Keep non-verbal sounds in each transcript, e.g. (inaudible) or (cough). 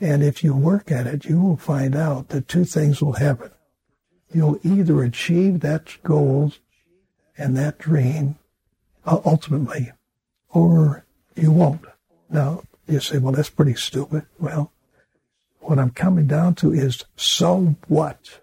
And if you work at it, you will find out that two things will happen. You'll either achieve that goal and that dream uh, ultimately, or you won't. Now, you say, well, that's pretty stupid. Well, what I'm coming down to is so what?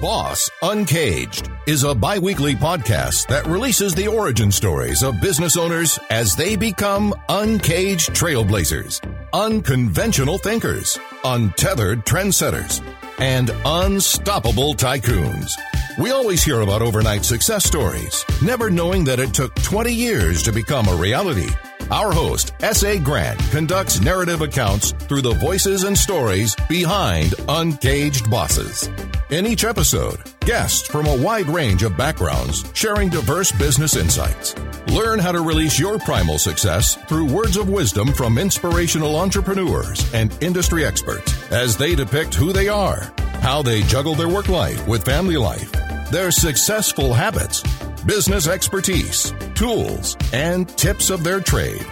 Boss Uncaged is a bi weekly podcast that releases the origin stories of business owners as they become uncaged trailblazers, unconventional thinkers, untethered trendsetters, and unstoppable tycoons. We always hear about overnight success stories, never knowing that it took 20 years to become a reality. Our host, S.A. Grant, conducts narrative accounts through the voices and stories behind uncaged bosses. In each episode, guests from a wide range of backgrounds sharing diverse business insights. Learn how to release your primal success through words of wisdom from inspirational entrepreneurs and industry experts as they depict who they are, how they juggle their work life with family life, their successful habits, business expertise, tools, and tips of their trade.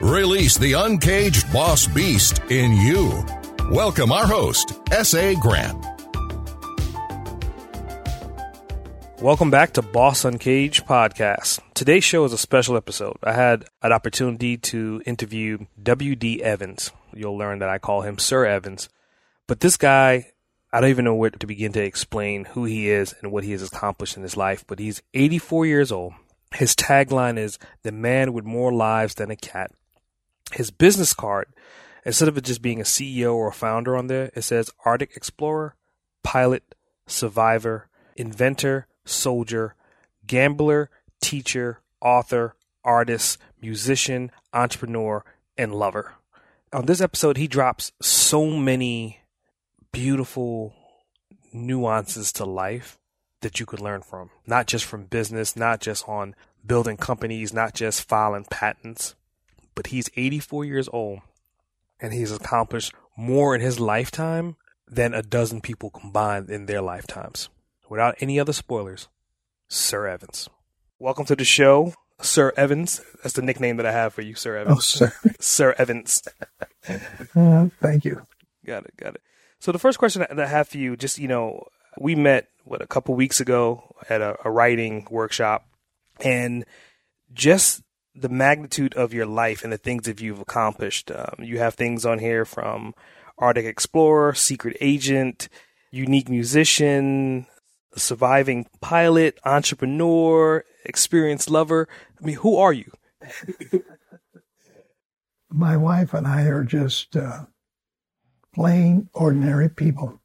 Release the uncaged boss beast in you. Welcome our host, S.A. Grant. Welcome back to Boss Uncaged podcast. Today's show is a special episode. I had an opportunity to interview W.D. Evans. You'll learn that I call him Sir Evans. But this guy I don't even know where to begin to explain who he is and what he has accomplished in his life, but he's 84 years old. His tagline is the man with more lives than a cat. His business card, instead of it just being a CEO or a founder on there, it says Arctic Explorer, pilot, survivor, inventor, soldier, gambler, teacher, author, artist, musician, entrepreneur, and lover. On this episode, he drops so many beautiful nuances to life that you could learn from, not just from business, not just on building companies, not just filing patents, but he's 84 years old and he's accomplished more in his lifetime than a dozen people combined in their lifetimes. Without any other spoilers, Sir Evans. Welcome to the show, Sir Evans. That's the nickname that I have for you, Sir Evans. Oh, sir. (laughs) Sir Evans. Uh, thank you. Got it. Got it. So the first question that I have for you, just you know, we met what a couple weeks ago at a, a writing workshop, and just the magnitude of your life and the things that you've accomplished. Um, you have things on here from Arctic Explorer, Secret Agent, Unique Musician, Surviving Pilot, Entrepreneur, Experienced Lover. I mean, who are you? (laughs) My wife and I are just uh, plain, ordinary people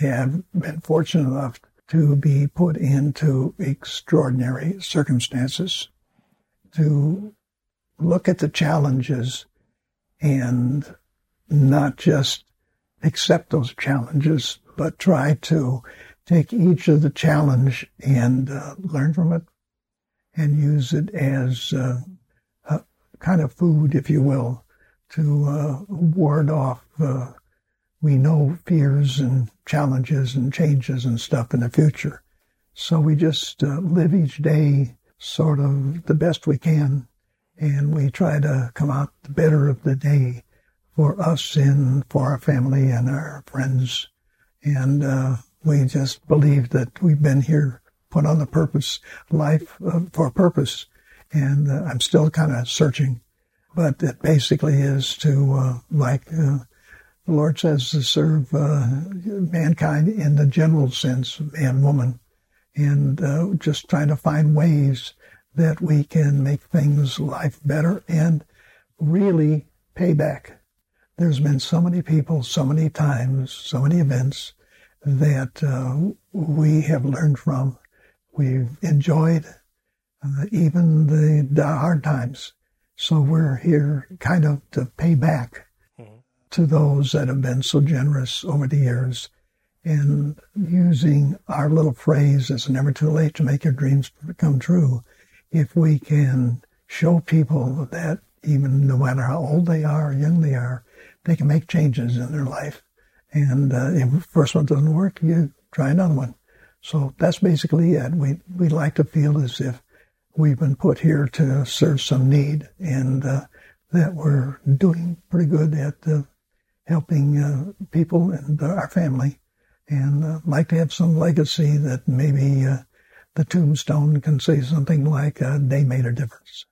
They have been fortunate enough to be put into extraordinary circumstances, to look at the challenges and not just accept those challenges, but try to take each of the challenge and uh, learn from it and use it as uh, a kind of food, if you will, to uh, ward off uh, we know fears and challenges and changes and stuff in the future. So we just uh, live each day sort of the best we can, and we try to come out the better of the day for us and for our family and our friends. And uh, we just believe that we've been here, put on the purpose, life uh, for a purpose. And uh, I'm still kind of searching, but it basically is to, uh, like, uh, the Lord says to serve uh, mankind in the general sense, man, woman, and just trying to find ways that we can make things life better and really pay back. There's been so many people, so many times, so many events that uh, we have learned from. We've enjoyed uh, even the, the hard times. So we're here kind of to pay back to those that have been so generous over the years and using our little phrase, it's never too late to make your dreams come true. If we can show people that even no matter how old they are or young they are, they can make changes in their life. And uh, if the first one doesn't work, you try another one. So that's basically it. We we like to feel as if we've been put here to serve some need and uh, that we're doing pretty good at uh, helping uh, people and our family and uh, like to have some legacy that maybe uh, the tombstone can say something like uh, they made a difference.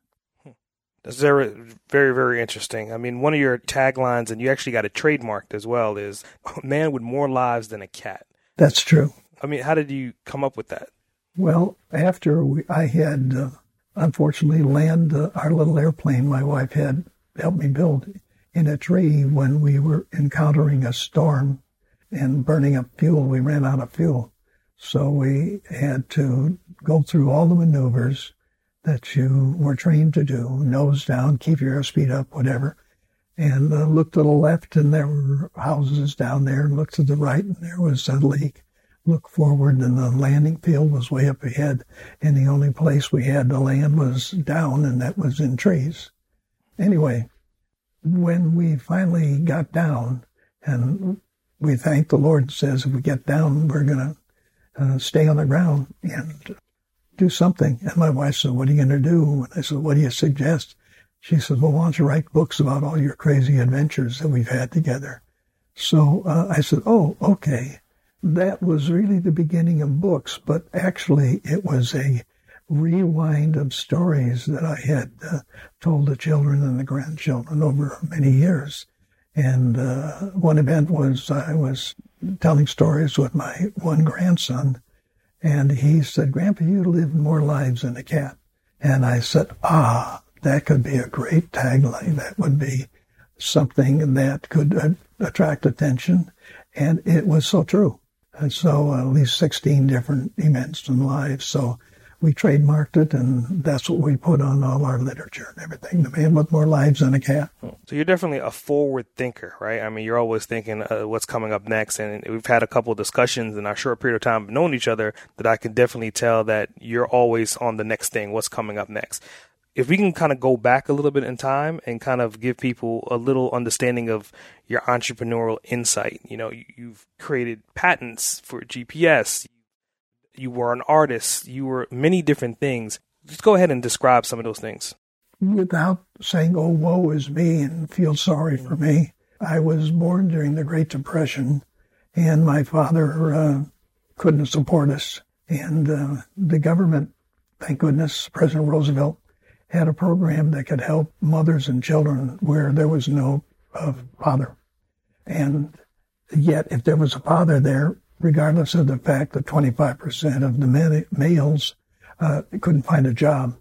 That's very, very, very interesting. I mean, one of your taglines, and you actually got it trademarked as well, is "A man with more lives than a cat." That's true. I mean, how did you come up with that? Well, after we, I had uh, unfortunately land uh, our little airplane, my wife had helped me build in a tree when we were encountering a storm and burning up fuel. We ran out of fuel. So we had to go through all the maneuvers that you were trained to do, nose down, keep your airspeed up, whatever. And uh, look to the left and there were houses down there and look to the right and there was a lake. Look forward and the landing field was way up ahead and the only place we had to land was down and that was in trees. Anyway, when we finally got down and we thank the Lord says if we get down, we're going to uh, stay on the ground and do something. And my wife said, what are you going to do? And I said, what do you suggest? She said, well, why don't you write books about all your crazy adventures that we've had together? So uh, I said, oh, okay. That was really the beginning of books, but actually it was a rewind of stories that I had uh, told the children and the grandchildren over many years. And uh, one event was I was telling stories with my one grandson, and he said, Grandpa, you live more lives than a cat. And I said, ah, that could be a great tagline. That would be something that could uh, attract attention. And it was so true. And so uh, at least 16 different events and lives. So we trademarked it, and that's what we put on all our literature and everything. The man with more lives than a cat. So you're definitely a forward thinker, right? I mean, you're always thinking uh, what's coming up next, and we've had a couple of discussions in our short period of time of knowing each other that I can definitely tell that you're always on the next thing, what's coming up next. If we can kind of go back a little bit in time and kind of give people a little understanding of your entrepreneurial insight, you know, you've created patents for GPS you were an artist, you were many different things. Just go ahead and describe some of those things. Without saying, oh, woe is me and feel sorry for me, I was born during the Great Depression, and my father uh, couldn't support us. And uh, the government, thank goodness, President Roosevelt had a program that could help mothers and children where there was no uh, father. And yet, if there was a father there, regardless of the fact that 25% of the males uh, couldn't find a job.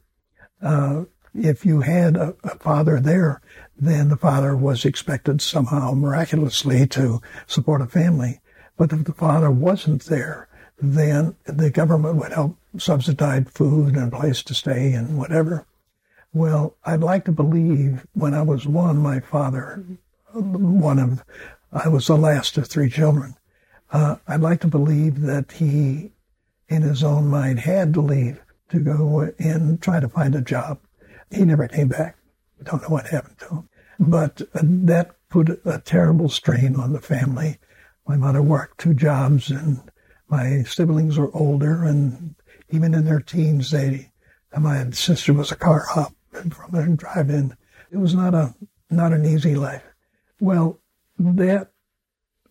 Uh, if you had a, a, father there, then the father was expected somehow miraculously to support a family. But if the father wasn't there, then the government would help subsidize food and a place to stay and whatever. Well, I'd like to believe when I was one, my father, one of, I was the last of three children. Uh, I'd like to believe that he, in his own mind, had to leave to go and try to find a job. He never came back. Don't know what happened to him. But uh, that put a terrible strain on the family. My mother worked two jobs, and my siblings were older, and even in their teens, they. My sister was a car hop from a drive-in. It was not a not an easy life. Well, that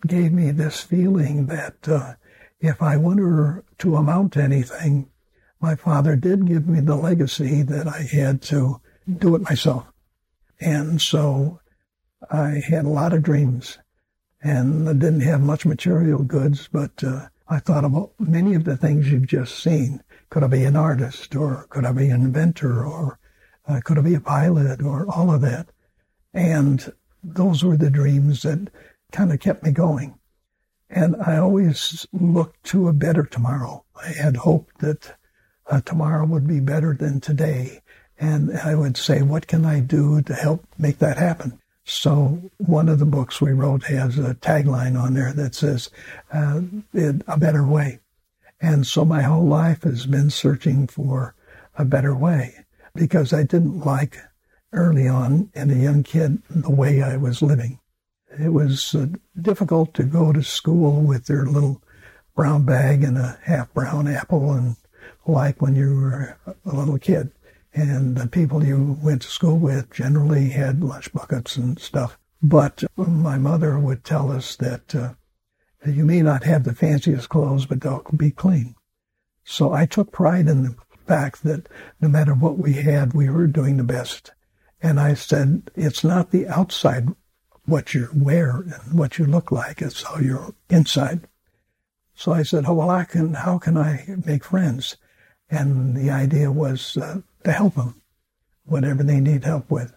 gave me this feeling that uh, if I wanted to amount to anything, my father did give me the legacy that I had to do it myself. And so I had a lot of dreams and I didn't have much material goods, but uh, I thought about many of the things you've just seen. Could I be an artist or could I be an inventor or uh, could I be a pilot or all of that? And those were the dreams that kind of kept me going. And I always looked to a better tomorrow. I had hoped that uh, tomorrow would be better than today. And I would say, what can I do to help make that happen? So one of the books we wrote has a tagline on there that says, uh, a better way. And so my whole life has been searching for a better way because I didn't like early on in a young kid the way I was living. It was uh, difficult to go to school with their little brown bag and a half brown apple and like when you were a little kid. And the people you went to school with generally had lunch buckets and stuff. But my mother would tell us that uh, you may not have the fanciest clothes, but they'll be clean. So I took pride in the fact that no matter what we had, we were doing the best. And I said, it's not the outside, what you wear and what you look like, it's all you're inside. So I said, oh, well, I can, how can I make friends? And the idea was uh, to help them, whatever they need help with.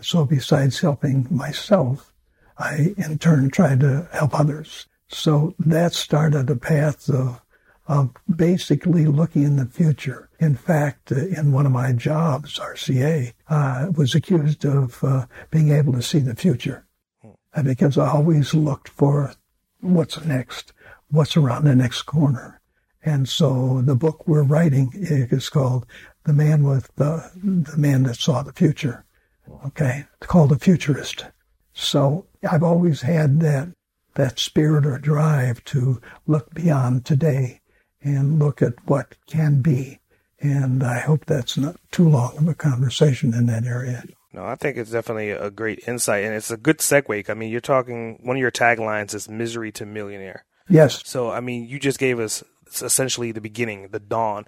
So besides helping myself, I in turn tried to help others. So that started a path of, of basically looking in the future. In fact, uh, in one of my jobs, RCA, I uh, was accused of uh, being able to see the future because I always looked for what's next, what's around the next corner. And so the book we're writing is called The Man with the, the Man That Saw the Future. Okay. It's called The Futurist. So I've always had that that spirit or drive to look beyond today and look at what can be. And I hope that's not too long of a conversation in that area. No, I think it's definitely a great insight, and it's a good segue. I mean, you're talking. One of your taglines is "Misery to Millionaire." Yes. So, I mean, you just gave us essentially the beginning, the dawn.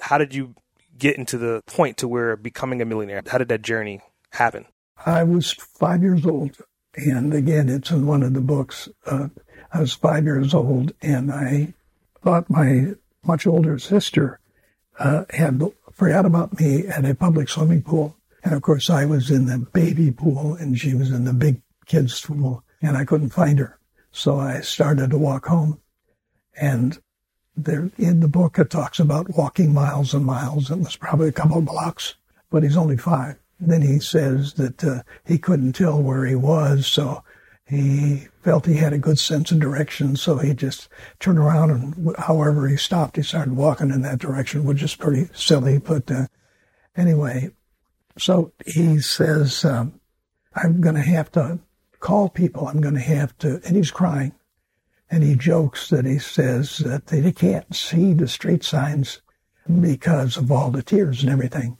How did you get into the point to where becoming a millionaire? How did that journey happen? I was five years old and again, it's in one of the books. Uh, I was five years old, and I thought my much older sister uh, had forgot about me at a public swimming pool. And of course, I was in the baby pool, and she was in the big kids' pool, and I couldn't find her. So I started to walk home. And there in the book, it talks about walking miles and miles. It was probably a couple of blocks, but he's only five. Then he says that uh, he couldn't tell where he was, so he felt he had a good sense of direction, so he just turned around and however he stopped, he started walking in that direction, which is pretty silly. But uh, anyway, so he says, um, I'm going to have to call people. I'm going to have to, and he's crying. And he jokes that he says that they can't see the street signs because of all the tears and everything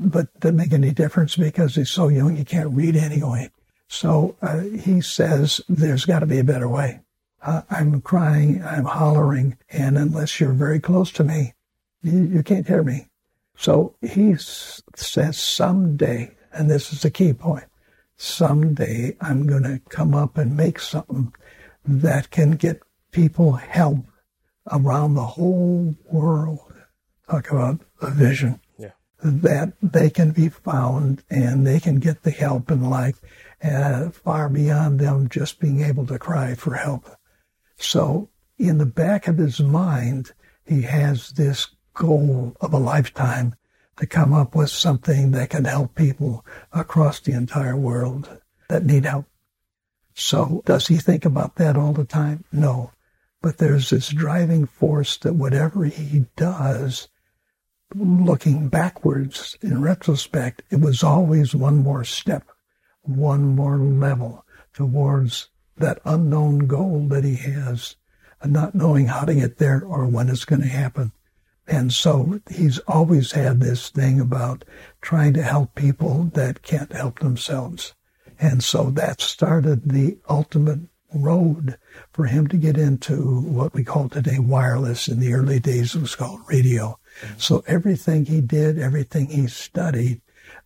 but doesn't make any difference because he's so young he can't read anyway. So uh, he says there's got to be a better way. Uh, I'm crying, I'm hollering, and unless you're very close to me, you, you can't hear me. So he says someday, and this is the key point, someday I'm going to come up and make something that can get people help around the whole world. Talk about a vision Yeah. that they can be found and they can get the help in life uh, far beyond them just being able to cry for help. So in the back of his mind, he has this goal of a lifetime to come up with something that can help people across the entire world that need help. So does he think about that all the time? No. But there's this driving force that whatever he does, looking backwards in retrospect, it was always one more step, one more level towards that unknown goal that he has, and not knowing how to get there or when it's going to happen. And so he's always had this thing about trying to help people that can't help themselves. And so that started the ultimate road for him to get into what we call today wireless. In the early days, it was called radio. So everything he did, everything he studied,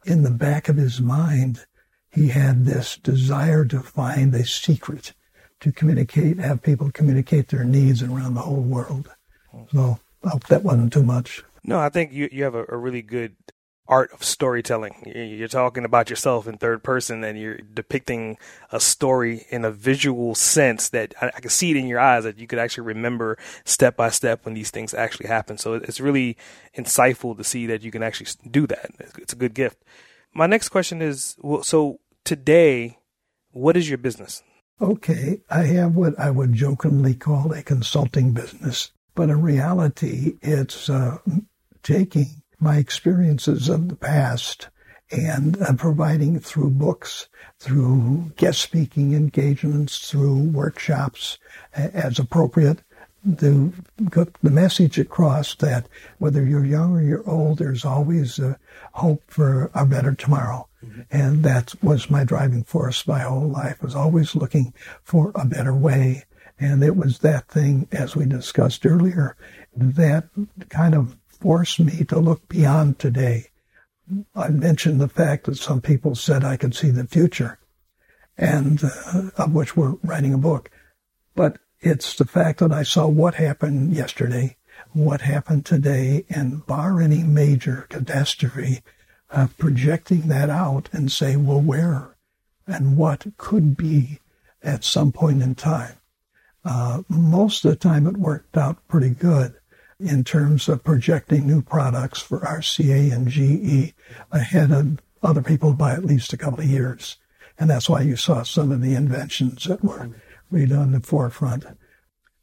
in the back of his mind, he had this desire to find a secret to communicate, have people communicate their needs around the whole world. So I hope that wasn't too much. No, I think you you have a, a really good art of storytelling. You're talking about yourself in third person and you're depicting a story in a visual sense that I, I can see it in your eyes that you could actually remember step by step when these things actually happen. So it's really insightful to see that you can actually do that. It's a good gift. My next question is well, so today, what is your business? Okay, I have what I would jokingly call a consulting business, but in reality, it's uh, taking my experiences of the past and uh, providing through books, through guest speaking engagements, through workshops as appropriate, to get the message across that whether you're young or you're old, there's always a hope for a better tomorrow. Mm-hmm. And that was my driving force my whole life, was always looking for a better way. And it was that thing, as we discussed earlier, that kind of forced me to look beyond today. I mentioned the fact that some people said I could see the future, and uh, of which we're writing a book. But it's the fact that I saw what happened yesterday, what happened today, and bar any major catastrophe, uh, projecting that out and say, well, where and what could be at some point in time. Uh, most of the time it worked out pretty good in terms of projecting new products for RCA and GE ahead of other people by at least a couple of years. And that's why you saw some of the inventions that were really on the forefront.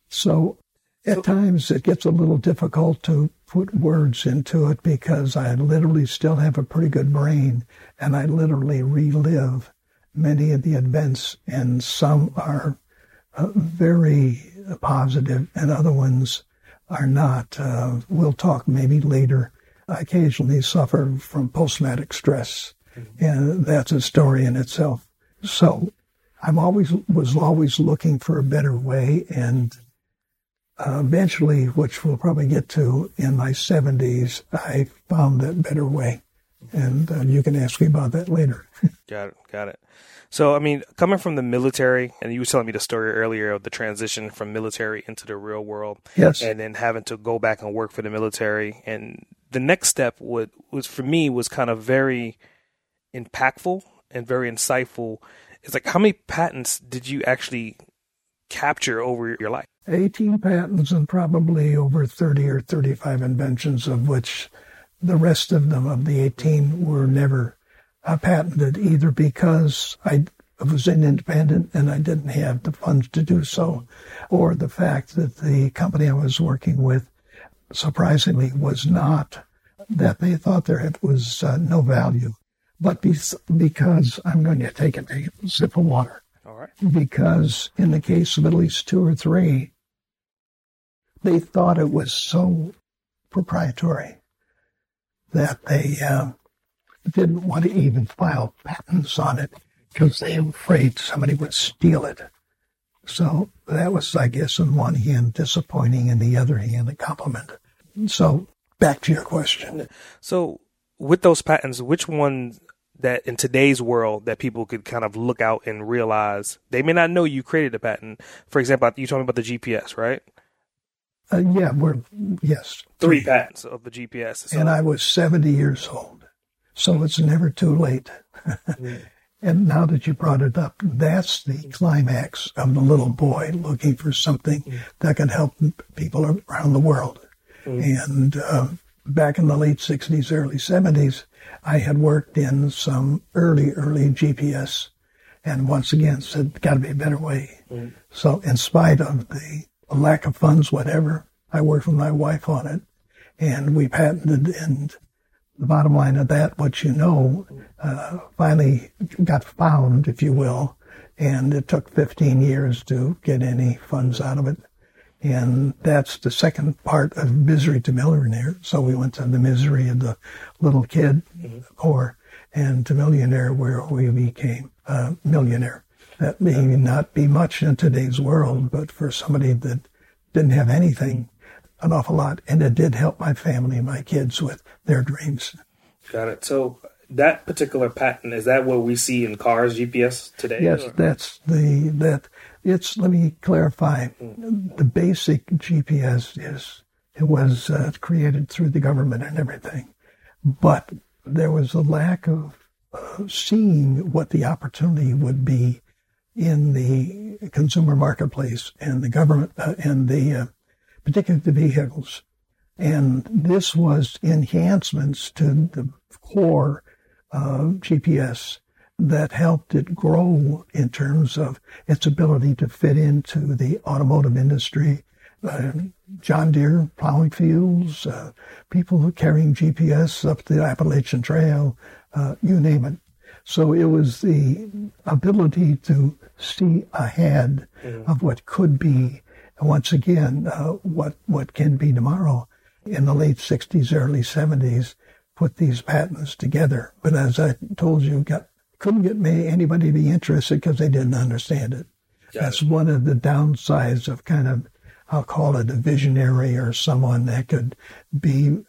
So at times it gets a little difficult to put words into it because I literally still have a pretty good brain and I literally relive many of the events and some are very positive and other ones are not. Uh, we'll talk maybe later. I occasionally suffer from post-traumatic stress mm-hmm. and that's a story in itself. So I'm always was always looking for a better way, and uh, eventually, which we'll probably get to in my 70s, I found that better way, and uh, you can ask me about that later. (laughs) got it, got it. So, I mean, coming from the military, and you were telling me the story earlier of the transition from military into the real world, yes, and then having to go back and work for the military, and the next step would was for me was kind of very impactful and very insightful it's like how many patents did you actually capture over your life? 18 patents and probably over 30 or 35 inventions, of which the rest of them, of the 18, were never uh, patented either because I was an independent and I didn't have the funds to do so, or the fact that the company I was working with, surprisingly, was not that they thought there was uh, no value but because I'm going to take a sip of water. All right. Because in the case of at least two or three, they thought it was so proprietary that they uh, didn't want to even file patents on it because they were afraid somebody would steal it. So that was, I guess, on one hand disappointing, and the other hand a compliment. So back to your question. So with those patents, which ones that in today's world that people could kind of look out and realize they may not know you created a patent. For example, you told me about the GPS, right? Uh, yeah, we're yes, three patents of the GPS, so. and I was seventy years old, so it's never too late. mm. (laughs) And now that you brought it up, that's the climax of the little boy looking for something mm. that can help people around the world. Mm. And uh, back in the late 60s, early 70s, I had worked in some early, early GPS and once again said, got to be a better way. Mm. So in spite of the lack of funds, whatever, I worked with my wife on it and we patented and the bottom line of that, what you know, uh, finally got found, if you will, and it took 15 years to get any funds out of it. And that's the second part of misery to millionaire. So we went to the misery of the little kid, mm-hmm. poor, and to millionaire where we became a millionaire. That may not be much in today's world, but for somebody that didn't have anything, an awful lot. And it did help my family and my kids with their dreams. Got it. So that particular patent, is that what we see in cars GPS today? Yes, or? that's the, that it's, let me clarify. The basic GPS is, it was uh, created through the government and everything. But there was a lack of uh, seeing what the opportunity would be in the consumer marketplace and the government uh, and the, uh, particularly the vehicles. And this was enhancements to the core uh, GPS that helped it grow in terms of its ability to fit into the automotive industry. Uh, John Deere plowing fields, uh, people carrying GPS up the Appalachian Trail, uh, you name it. So it was the ability to see ahead mm-hmm. of what could be once again, uh, what, what can be tomorrow in the late 60s, early 70s, put these patents together. But as I told you, got, couldn't get me, anybody to be interested because they didn't understand it. Got That's it. one of the downsides of kind of, I'll call it a visionary or someone that could be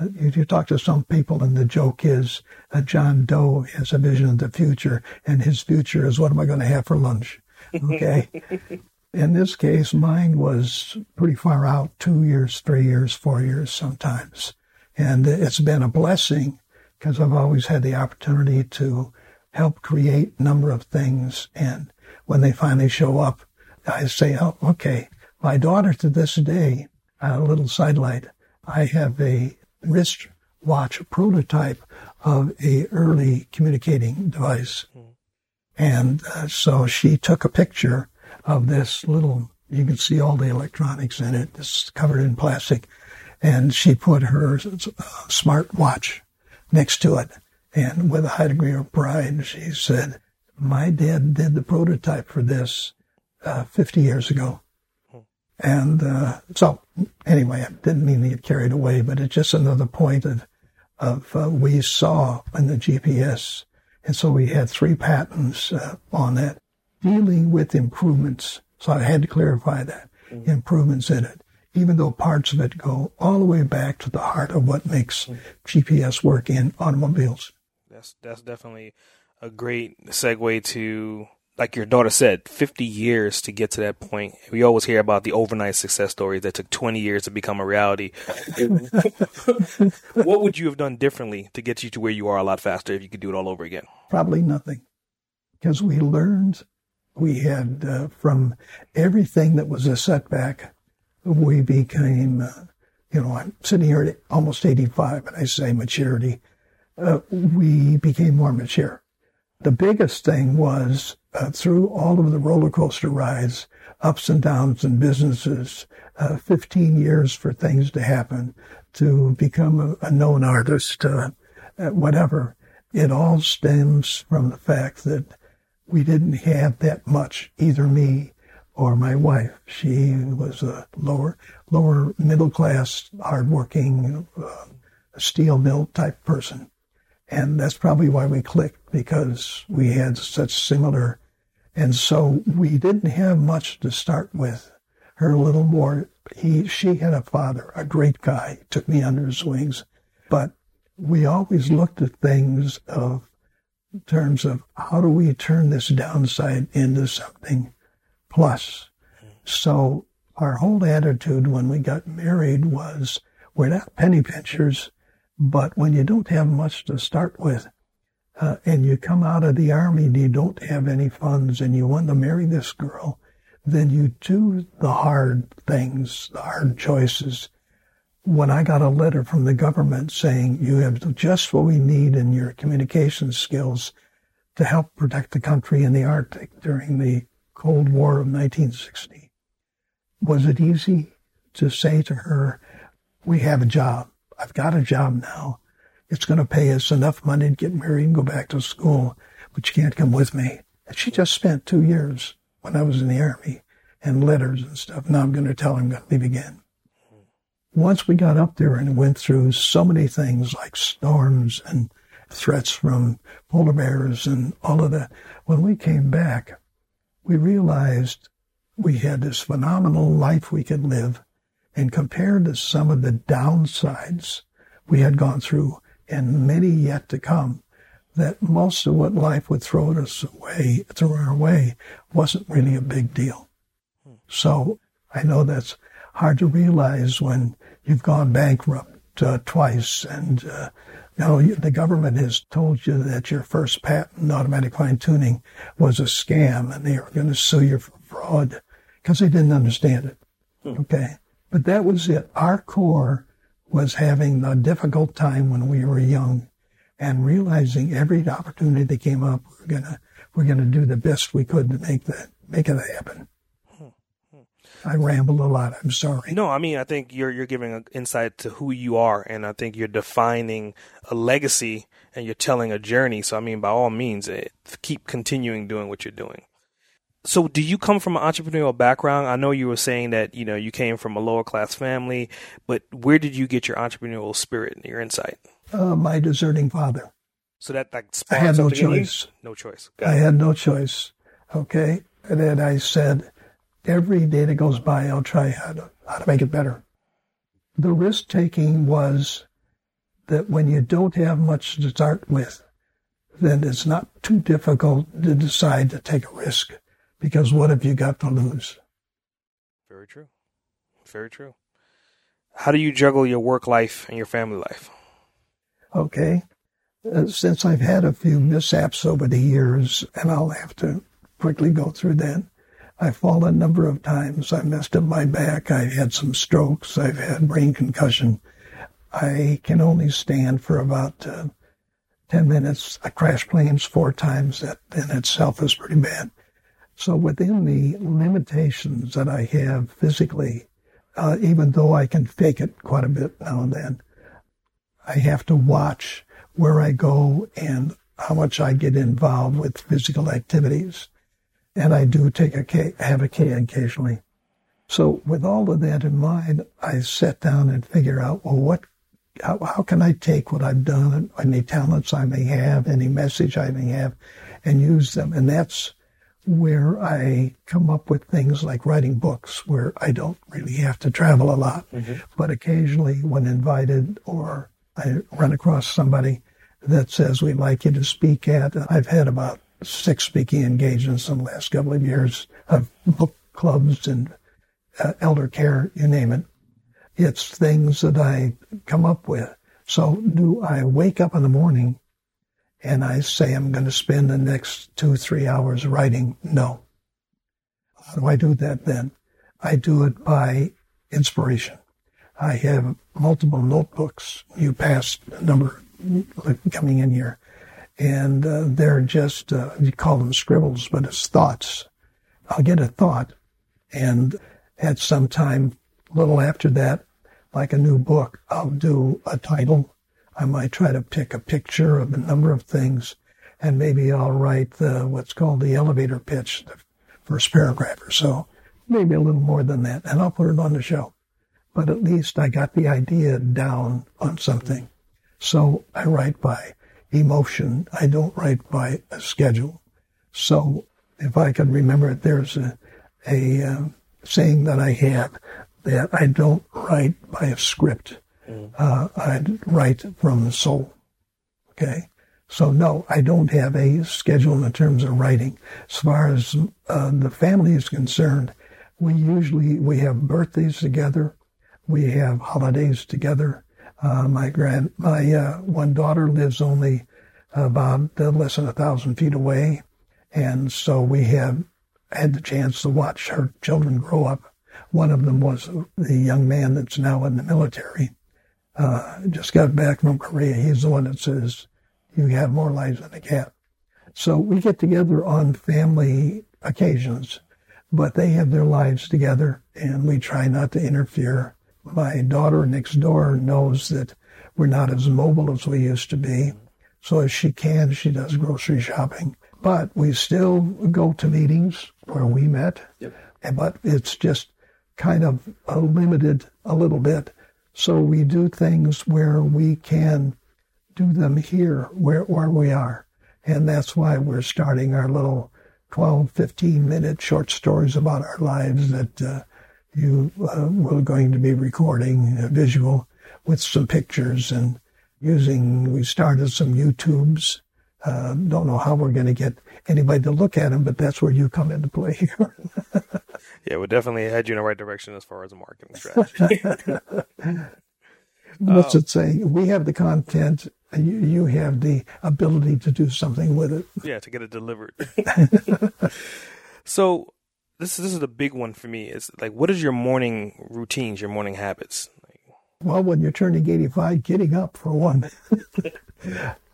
uh, you talk to some people, and the joke is uh, John Doe has a vision of the future, and his future is what am I going to have for lunch? Okay. (laughs) In this case, mine was pretty far out two years, three years, four years sometimes. And it's been a blessing because I've always had the opportunity to help create a number of things. And when they finally show up, I say, oh, okay. My daughter to this day, a little sidelight, I have a wrist watch prototype of a early communicating device. And uh, so she took a picture of this little, you can see all the electronics in it. It's covered in plastic. And she put her uh, smart watch next to it. And with a high degree of pride, she said, my dad did the prototype for this uh, 50 years ago. And uh, so, anyway, I didn't mean to get carried away, but it's just another point of, of uh, we saw in the GPS. And so we had three patents uh, on that dealing with improvements. So I had to clarify that mm-hmm. improvements in it, even though parts of it go all the way back to the heart of what makes mm-hmm. GPS work in automobiles. That's that's definitely a great segue to like your daughter said, 50 years to get to that point. We always hear about the overnight success stories that took 20 years to become a reality. (laughs) what would you have done differently to get you to where you are a lot faster if you could do it all over again? Probably nothing. Because we learned, we had uh, from everything that was a setback, we became, uh, you know, I'm sitting here at almost 85, and I say maturity. Uh, we became more mature. The biggest thing was uh, through all of the roller coaster rides, ups and downs in businesses, uh, 15 years for things to happen, to become a, a known artist, uh, whatever. It all stems from the fact that we didn't have that much, either me or my wife. She was a lower, lower middle class, hardworking, uh, steel mill type person. And that's probably why we clicked because we had such similar. And so we didn't have much to start with. Her little more, he, she had a father, a great guy, took me under his wings. But we always looked at things of terms of how do we turn this downside into something plus. So our whole attitude when we got married was we're not penny pinchers. But when you don't have much to start with, uh, and you come out of the army and you don't have any funds and you want to marry this girl, then you do the hard things, the hard choices. When I got a letter from the government saying you have just what we need in your communication skills to help protect the country in the Arctic during the Cold War of 1960, was it easy to say to her, we have a job. I've got a job now. It's going to pay us enough money to get married and go back to school, but you can't come with me. And she just spent two years when I was in the army and letters and stuff. Now I'm going to tell her I'm going to leave again. Once we got up there and went through so many things like storms and threats from polar bears and all of that, when we came back, we realized we had this phenomenal life we could live and compared to some of the downsides we had gone through and many yet to come, that most of what life would throw us away, throw our way, wasn't really a big deal. So I know that's hard to realize when you've gone bankrupt uh, twice and uh, know, the government has told you that your first patent, automatic fine tuning, was a scam and they are going to sue you for fraud because they didn't understand it. Hmm. Okay. But that was it. Our core was having a difficult time when we were young and realizing every opportunity that came up, we're gonna we're gonna do the best we could to make that make it happen. I rambled a lot. I'm sorry. No, I mean I think you're you're giving an insight to who you are, and I think you're defining a legacy and you're telling a journey. So I mean, by all means, eh, keep continuing doing what you're doing. So, do you come from an entrepreneurial background? I know you were saying that you know you came from a lower class family, but where did you get your entrepreneurial spirit and your insight? Uh, my deserting father. So that like I had no something in you? choice. No choice. I it. had no choice. Okay. And then I said, every day that goes by, I'll try how to, how to make it better. The risk taking was that when you don't have much to start with, then it's not too difficult to decide to take a risk because what have you got to lose? Very true. Very true. How do you juggle your work life and your family life? Okay. Uh, since I've had a few mishaps over the years, and I'll have to quickly go through that, I've fallen a number of times. I messed up my back. I've had some strokes. I've had brain concussion. I can only stand for about uh, 10 minutes. I crashed planes four times. That in itself is pretty bad. So within the limitations that I have physically, uh, even though I can fake it quite a bit now and then, I have to watch where I go and how much I get involved with physical activities. And I do take a K, have a K occasionally. So with all of that in mind, I sat down and figure out, well, what, how, how can I take what I've done, any talents I may have, any message I may have, and use them? And that's where I come up with things like writing books, where I don't really have to travel a lot, but occasionally when invited or I run across somebody that says we'd like you to speak at. I've had about six speaking engagements in the last couple of years of book clubs and uh, elder care, you name it. It's things that I come up with. So do I wake up in the morning and I say I'm going to spend the next two, three hours writing? No. How do I do that then? I do it by inspiration. I have multiple notebooks. You passed a number coming in here. And uh, they're just, uh, you call them scribbles, but it's thoughts. I'll get a thought, and at some time, a little after that, like a new book, I'll do a title. I might try to pick a picture of a number of things, and maybe I'll write the, what's called the elevator pitch, the first paragraph or so, maybe a little more than that, and I'll put it on the show. But at least I got the idea down on something. So I write by emotion. I don't write by a schedule. So if I can remember it, there's a, a um, saying that I have that I don't write by a script. Uh, write from the soul. Okay. So no, I don't have a schedule in terms of writing. As far as uh, the family is concerned, we usually we have birthdays together, we have holidays together. Uh, my grand, my uh, one daughter lives only about less than a thousand feet away, and so we have had the chance to watch her children grow up. One of them was the young man that's now in the military. Uh, just got back from Korea. He's the one that says you have more lives than a cat. So we get together on family occasions, but they have their lives together, and we try not to interfere my daughter next door knows that we're not as mobile as we used to be. So if she can, she does grocery shopping. But we still go to meetings where we met. Yep. But it's just kind of limited a little bit. So we do things where we can do them here where, where we are. And that's why we're starting our little 12, 15 minute short stories about our lives that uh, you uh, we're going to be recording a visual with some pictures and using we started some youtubes uh, don't know how we're going to get anybody to look at them but that's where you come into play here (laughs) Yeah, we definitely had you in the right direction as far as a marketing strategy. (laughs) what's uh, it say we have the content and you, you have the ability to do something with it yeah, to get it delivered. (laughs) so this this is a big one for me. Is like, what is your morning routines, your morning habits? well when you're turning 85 getting up for one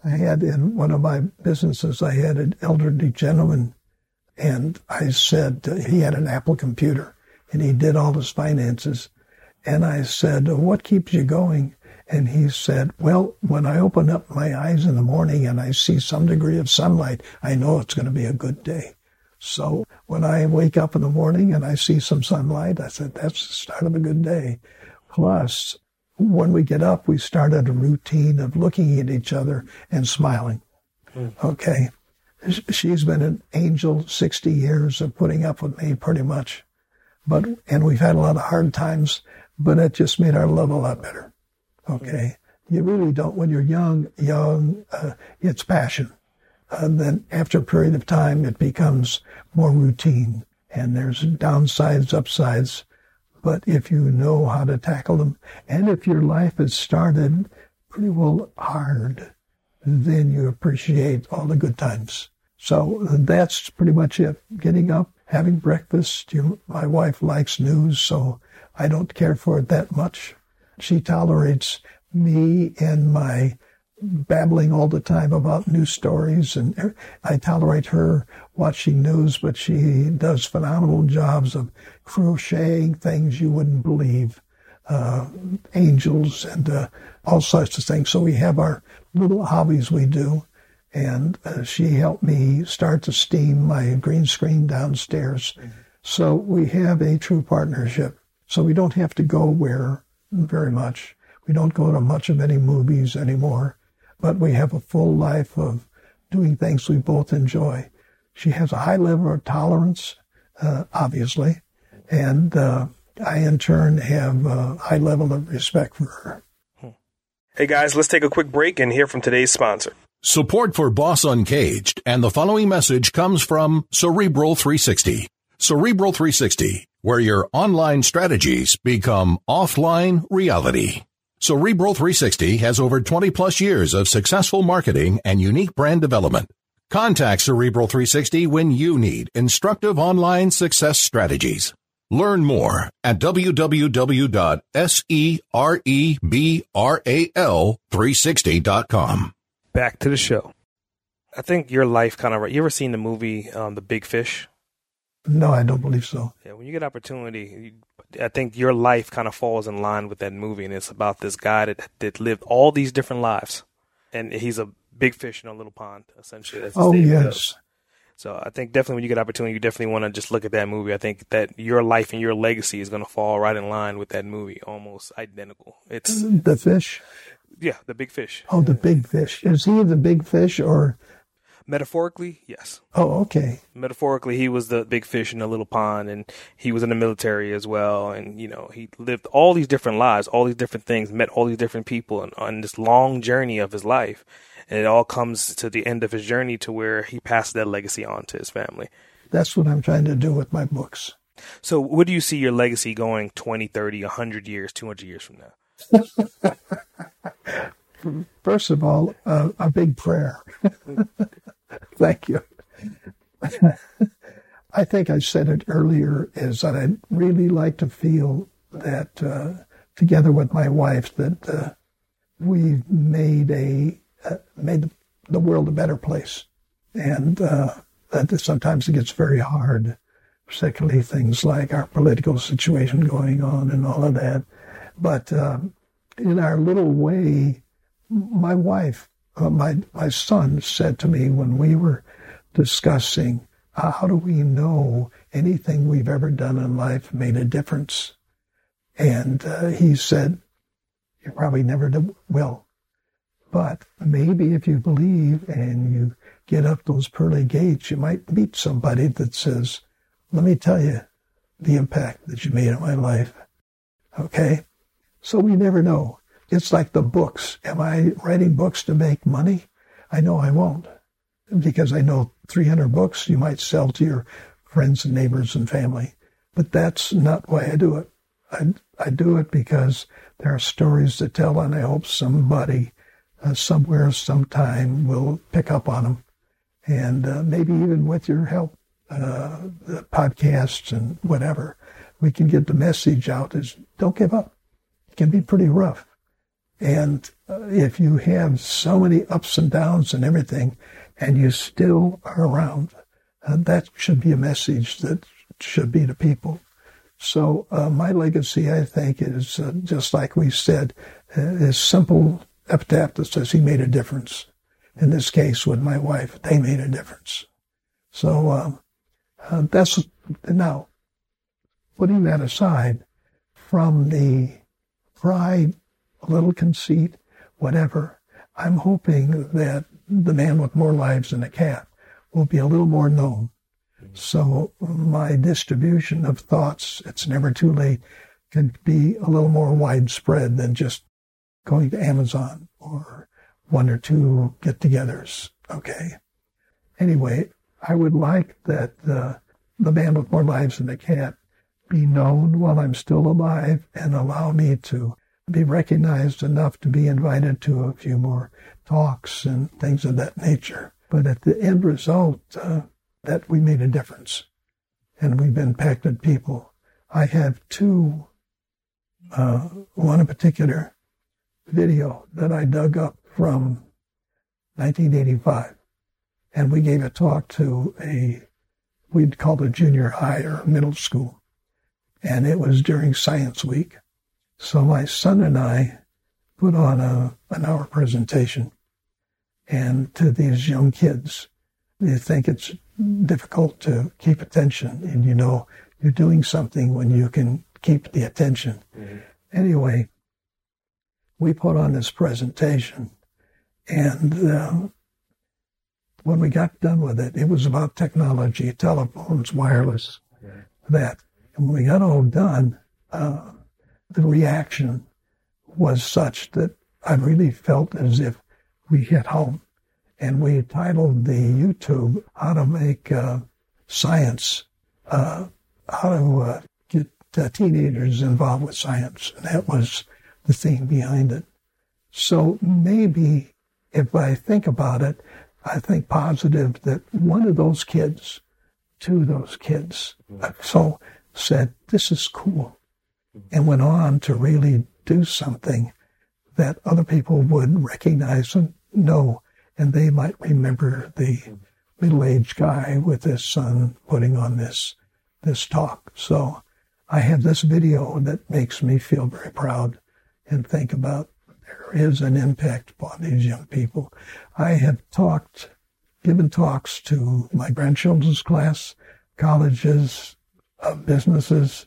i had in one of my businesses i had an elderly gentleman and i said uh, he had an apple computer and he did all his finances. And i said what keeps you going? And he said well when i open up my eyes in the morning and i see some degree of sunlight i know it's going to be a good day. So when I wake up in the morning and I see some sunlight, I said, that's the start of a good day. Plus, when we get up, we started a routine of looking at each other and smiling. Mm. Okay. She's been an angel 60 years of putting up with me pretty much. But, and we've had a lot of hard times, but it just made our love a lot better. Okay. You really don't, when you're young, young, uh, it's passion. And then after a period of time, it becomes more routine and there's downsides, upsides. But if you know how to tackle them, and if your life has started pretty well hard, then you appreciate all the good times. So that's pretty much it. Getting up, having breakfast. You, my wife likes news, so I don't care for it that much. She tolerates me and my babbling all the time about news stories, and I tolerate her watching news, but she does phenomenal jobs of crocheting things you wouldn't believe, uh, angels and uh, all sorts of things. So we have our little hobbies we do, and uh, she helped me start to steam my green screen downstairs. So we have a true partnership. So we don't have to go where very much. We don't go to much of any movies anymore but we have a full life of doing things we both enjoy. She has a high level of tolerance, uh, obviously, and uh, I, in turn, have a high level of respect for her. Hey guys, let's take a quick break and hear from today's sponsor. Support for Boss Uncaged and the following message comes from Cerebral 360. Cerebral 360, where your online strategies become offline reality. Cerebral 360 has over 20 plus years of successful marketing and unique brand development. Contact Cerebral 360 when you need instructive online success strategies. Learn more at www.cerebral360.com. Back to the show. I think your life kind of. right. You ever seen the movie um, The Big Fish? No, I don't believe so. Yeah, when you get opportunity, I think your life kind of falls in line with that movie, and it's about this guy that that lived all these different lives, and he's a big fish in a little pond, essentially. That's oh yes. So I think definitely when you get opportunity, you definitely want to just look at that movie. I think that your life and your legacy is going to fall right in line with that movie, almost identical. It's the fish. Yeah, the big fish. Oh, the big fish. Is he the big fish or Metaphorically, yes. Oh, okay. Metaphorically, he was the big fish in a little pond, and he was in the military as well. And you know, he lived all these different lives, all these different things, met all these different people, and on this long journey of his life. And it all comes to the end of his journey to where he passed that legacy on to his family. That's what I'm trying to do with my books. So, what do you see your legacy going 20, 30, 100 years, 200 years from now? (laughs) First of all, uh, a big prayer. (laughs) (laughs) Thank you. (laughs) I think I said it earlier is that I'd really like to feel that uh, together with my wife that uh, we've made a uh, made the world a better place, and uh, that sometimes it gets very hard, particularly things like our political situation going on and all of that. But um, in our little way, my wife uh, my my son said to me when we were discussing uh, how do we know anything we've ever done in life made a difference, and uh, he said, "You probably never will, but maybe if you believe and you get up those pearly gates, you might meet somebody that says, "Let me tell you the impact that you made on my life." Okay, so we never know. It's like the books. Am I writing books to make money? I know I won't because I know 300 books you might sell to your friends and neighbors and family. But that's not why I do it. I, I do it because there are stories to tell, and I hope somebody uh, somewhere, sometime will pick up on them. And uh, maybe even with your help, uh, the podcasts and whatever, we can get the message out is don't give up. It can be pretty rough. And uh, if you have so many ups and downs and everything, and you still are around, uh, that should be a message that should be to people. So uh, my legacy, I think, is uh, just like we said, uh, is simple epitaph that says he made a difference. In this case, with my wife, they made a difference. So um, Uh, that's now putting that aside from the pride, a little conceit, whatever. I'm hoping that the man with more lives than a cat will be a little more known. So my distribution of thoughts, it's never too late, can be a little more widespread than just going to Amazon or one or two get togethers. Okay. Anyway, I would like that the, the man with more lives than a cat be known while I'm still alive and allow me to be recognized enough to be invited to a few more talks and things of that nature. But at the end result, uh, that we made a difference and we've impacted people. I have two, uh, one in particular video that I dug up from 1985. And we gave a talk to a, we'd called a junior high or middle school. And it was during Science Week. So my son and I put on a, an hour presentation and to these young kids. They think it's difficult to keep attention and you know you're doing something when you can keep the attention. Mm-hmm. Anyway, we put on this presentation and uh, when we got done with it, it was about technology, telephones, wireless, that. And when we got all done, uh, the reaction was such that I really felt as if we hit home. And we titled the YouTube How to Make uh, Science, uh, How to uh, Get uh, Teenagers Involved with Science. And that was the theme behind it. So maybe if I think about it, I think positive that one of those kids, two of those kids, so said, This is cool, and went on to really do something that other people would recognize and know, and they might remember the middle aged guy with his son putting on this this talk. So I have this video that makes me feel very proud and think about there is an impact upon these young people. I have talked, given talks to my grandchildren's class, colleges, uh, businesses,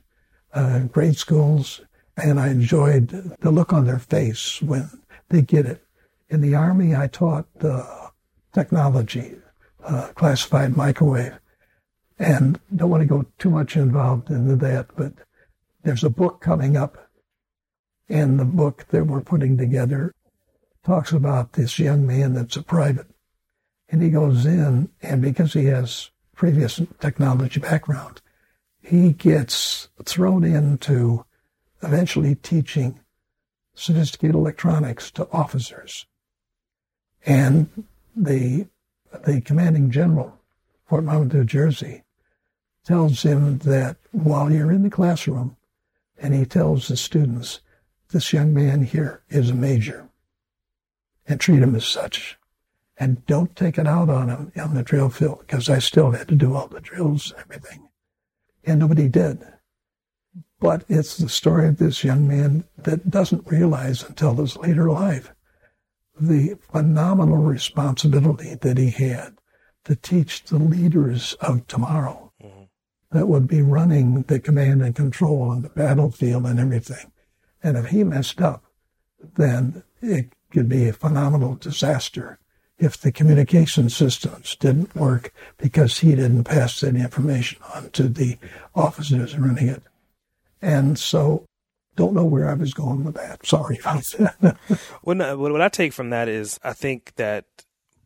uh, grade schools, and I enjoyed the look on their face when they get it. In the Army, I taught uh, technology, uh, classified microwave, and don't want to go too much involved into that, but there's a book coming up and the book that we're putting together talks about this young man that's a private. And he goes in, and because he has previous technology background, he gets thrown into eventually teaching sophisticated electronics to officers. And the, the commanding general, Fort Monmouth, New Jersey, tells him that while you're in the classroom, and he tells the students, this young man here is a major and treat him as such. And don't take it out on him on the drill field because I still had to do all the drills and everything. And nobody did. But it's the story of this young man that doesn't realize until his later life the phenomenal responsibility that he had to teach the leaders of tomorrow mm-hmm. that would be running the command and control on the battlefield and everything. And if he messed up, then it could be a phenomenal disaster if the communication systems didn't work because he didn't pass that information on to the officers running it. And so don't know where I was going with that. Sorry about that. (laughs) well, what I take from that is I think that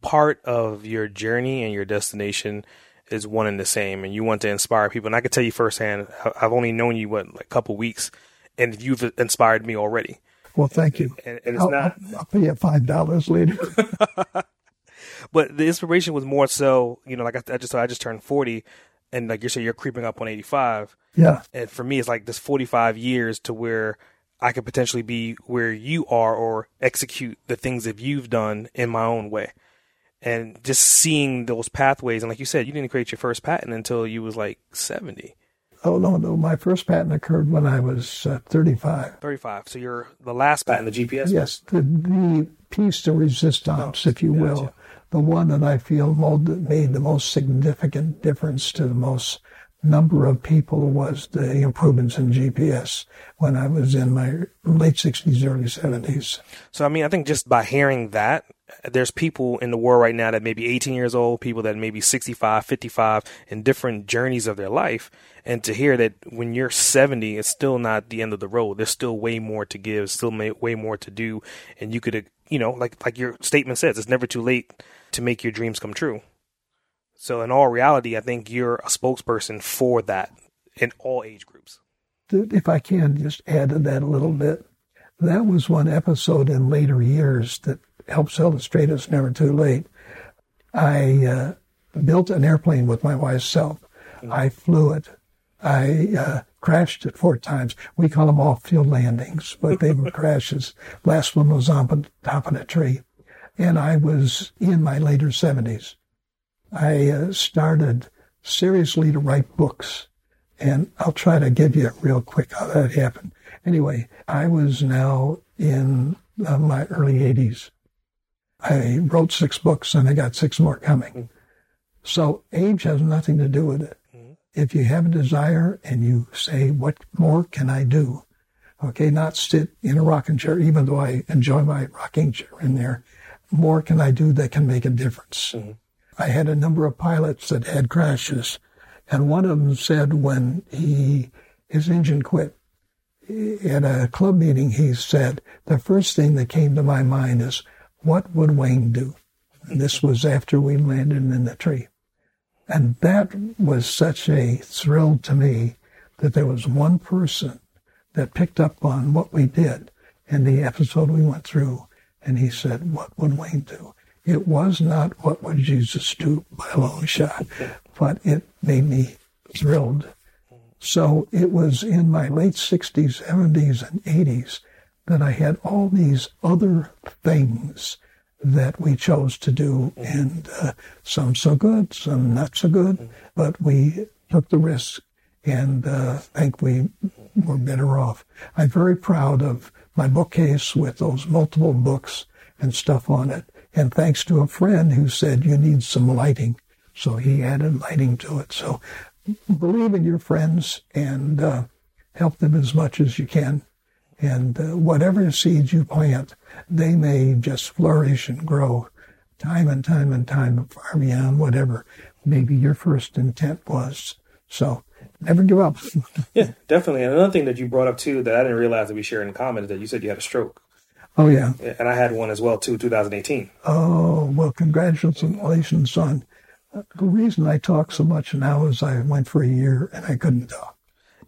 part of your journey and your destination is one and the same, and you want to inspire people. And I can tell you firsthand, I've only known you what like a couple weeks, and you've inspired me already. Well, thank you. And, and it's I'll, not. I'll, I'll pay you five dollars later. (laughs) but the inspiration was more so, you know, like I, I just I just turned forty, and like you say, you're creeping up on eighty five. Yeah. And for me, it's like this forty five years to where I could potentially be where you are or execute the things that you've done in my own way. And just seeing those pathways, and like you said, you didn't create your first patent until you was like seventy. Oh no, no. My first patent occurred when I was uh, 35. 35. So you're the last patent, the GPS. Yes, the, the piece de resistance, oh, if you will, the one that I feel made the most significant difference to the most number of people was the improvements in GPS when I was in my late 60s, early 70s. So, I mean, I think just by hearing that, there's people in the world right now that may be 18 years old, people that may be 65, 55, in different journeys of their life. And to hear that when you're 70, it's still not the end of the road. There's still way more to give, still way more to do. And you could, you know, like, like your statement says, it's never too late to make your dreams come true. So in all reality, I think you're a spokesperson for that in all age groups. If I can just add to that a little bit, that was one episode in later years that helps illustrate it's never too late. I uh, built an airplane with my wife's self. Mm-hmm. I flew it. I uh, crashed it four times. We call them off field landings, but they were (laughs) crashes. Last one was on top of a tree. And I was in my later 70s. I uh, started seriously to write books. And I'll try to give you real quick how that happened. Anyway, I was now in uh, my early 80s. I wrote six books and I got six more coming. So age has nothing to do with it. If you have a desire and you say, what more can I do? Okay, not sit in a rocking chair, even though I enjoy my rocking chair in there. More can I do that can make a difference? Mm-hmm. I had a number of pilots that had crashes, and one of them said when he his engine quit at a club meeting, he said the first thing that came to my mind is what would Wayne do? And this was after we landed in the tree, and that was such a thrill to me that there was one person that picked up on what we did in the episode we went through, and he said, "What would Wayne do?" It was not what would Jesus do by a long shot, but it made me thrilled. So it was in my late 60s, 70s, and 80s that I had all these other things that we chose to do, and uh, some so good, some not so good, but we took the risk and uh, think we were better off. I'm very proud of my bookcase with those multiple books and stuff on it. And thanks to a friend who said, you need some lighting. So he added lighting to it. So believe in your friends and uh, help them as much as you can. And uh, whatever seeds you plant, they may just flourish and grow time and time and time far beyond whatever maybe your first intent was. So never give up. (laughs) yeah, definitely. And another thing that you brought up too that I didn't realize that we shared in common is that you said you had a stroke. Oh yeah. And I had one as well too, 2018. Oh well, congratulations, son. The reason I talk so much now is I went for a year and I couldn't talk.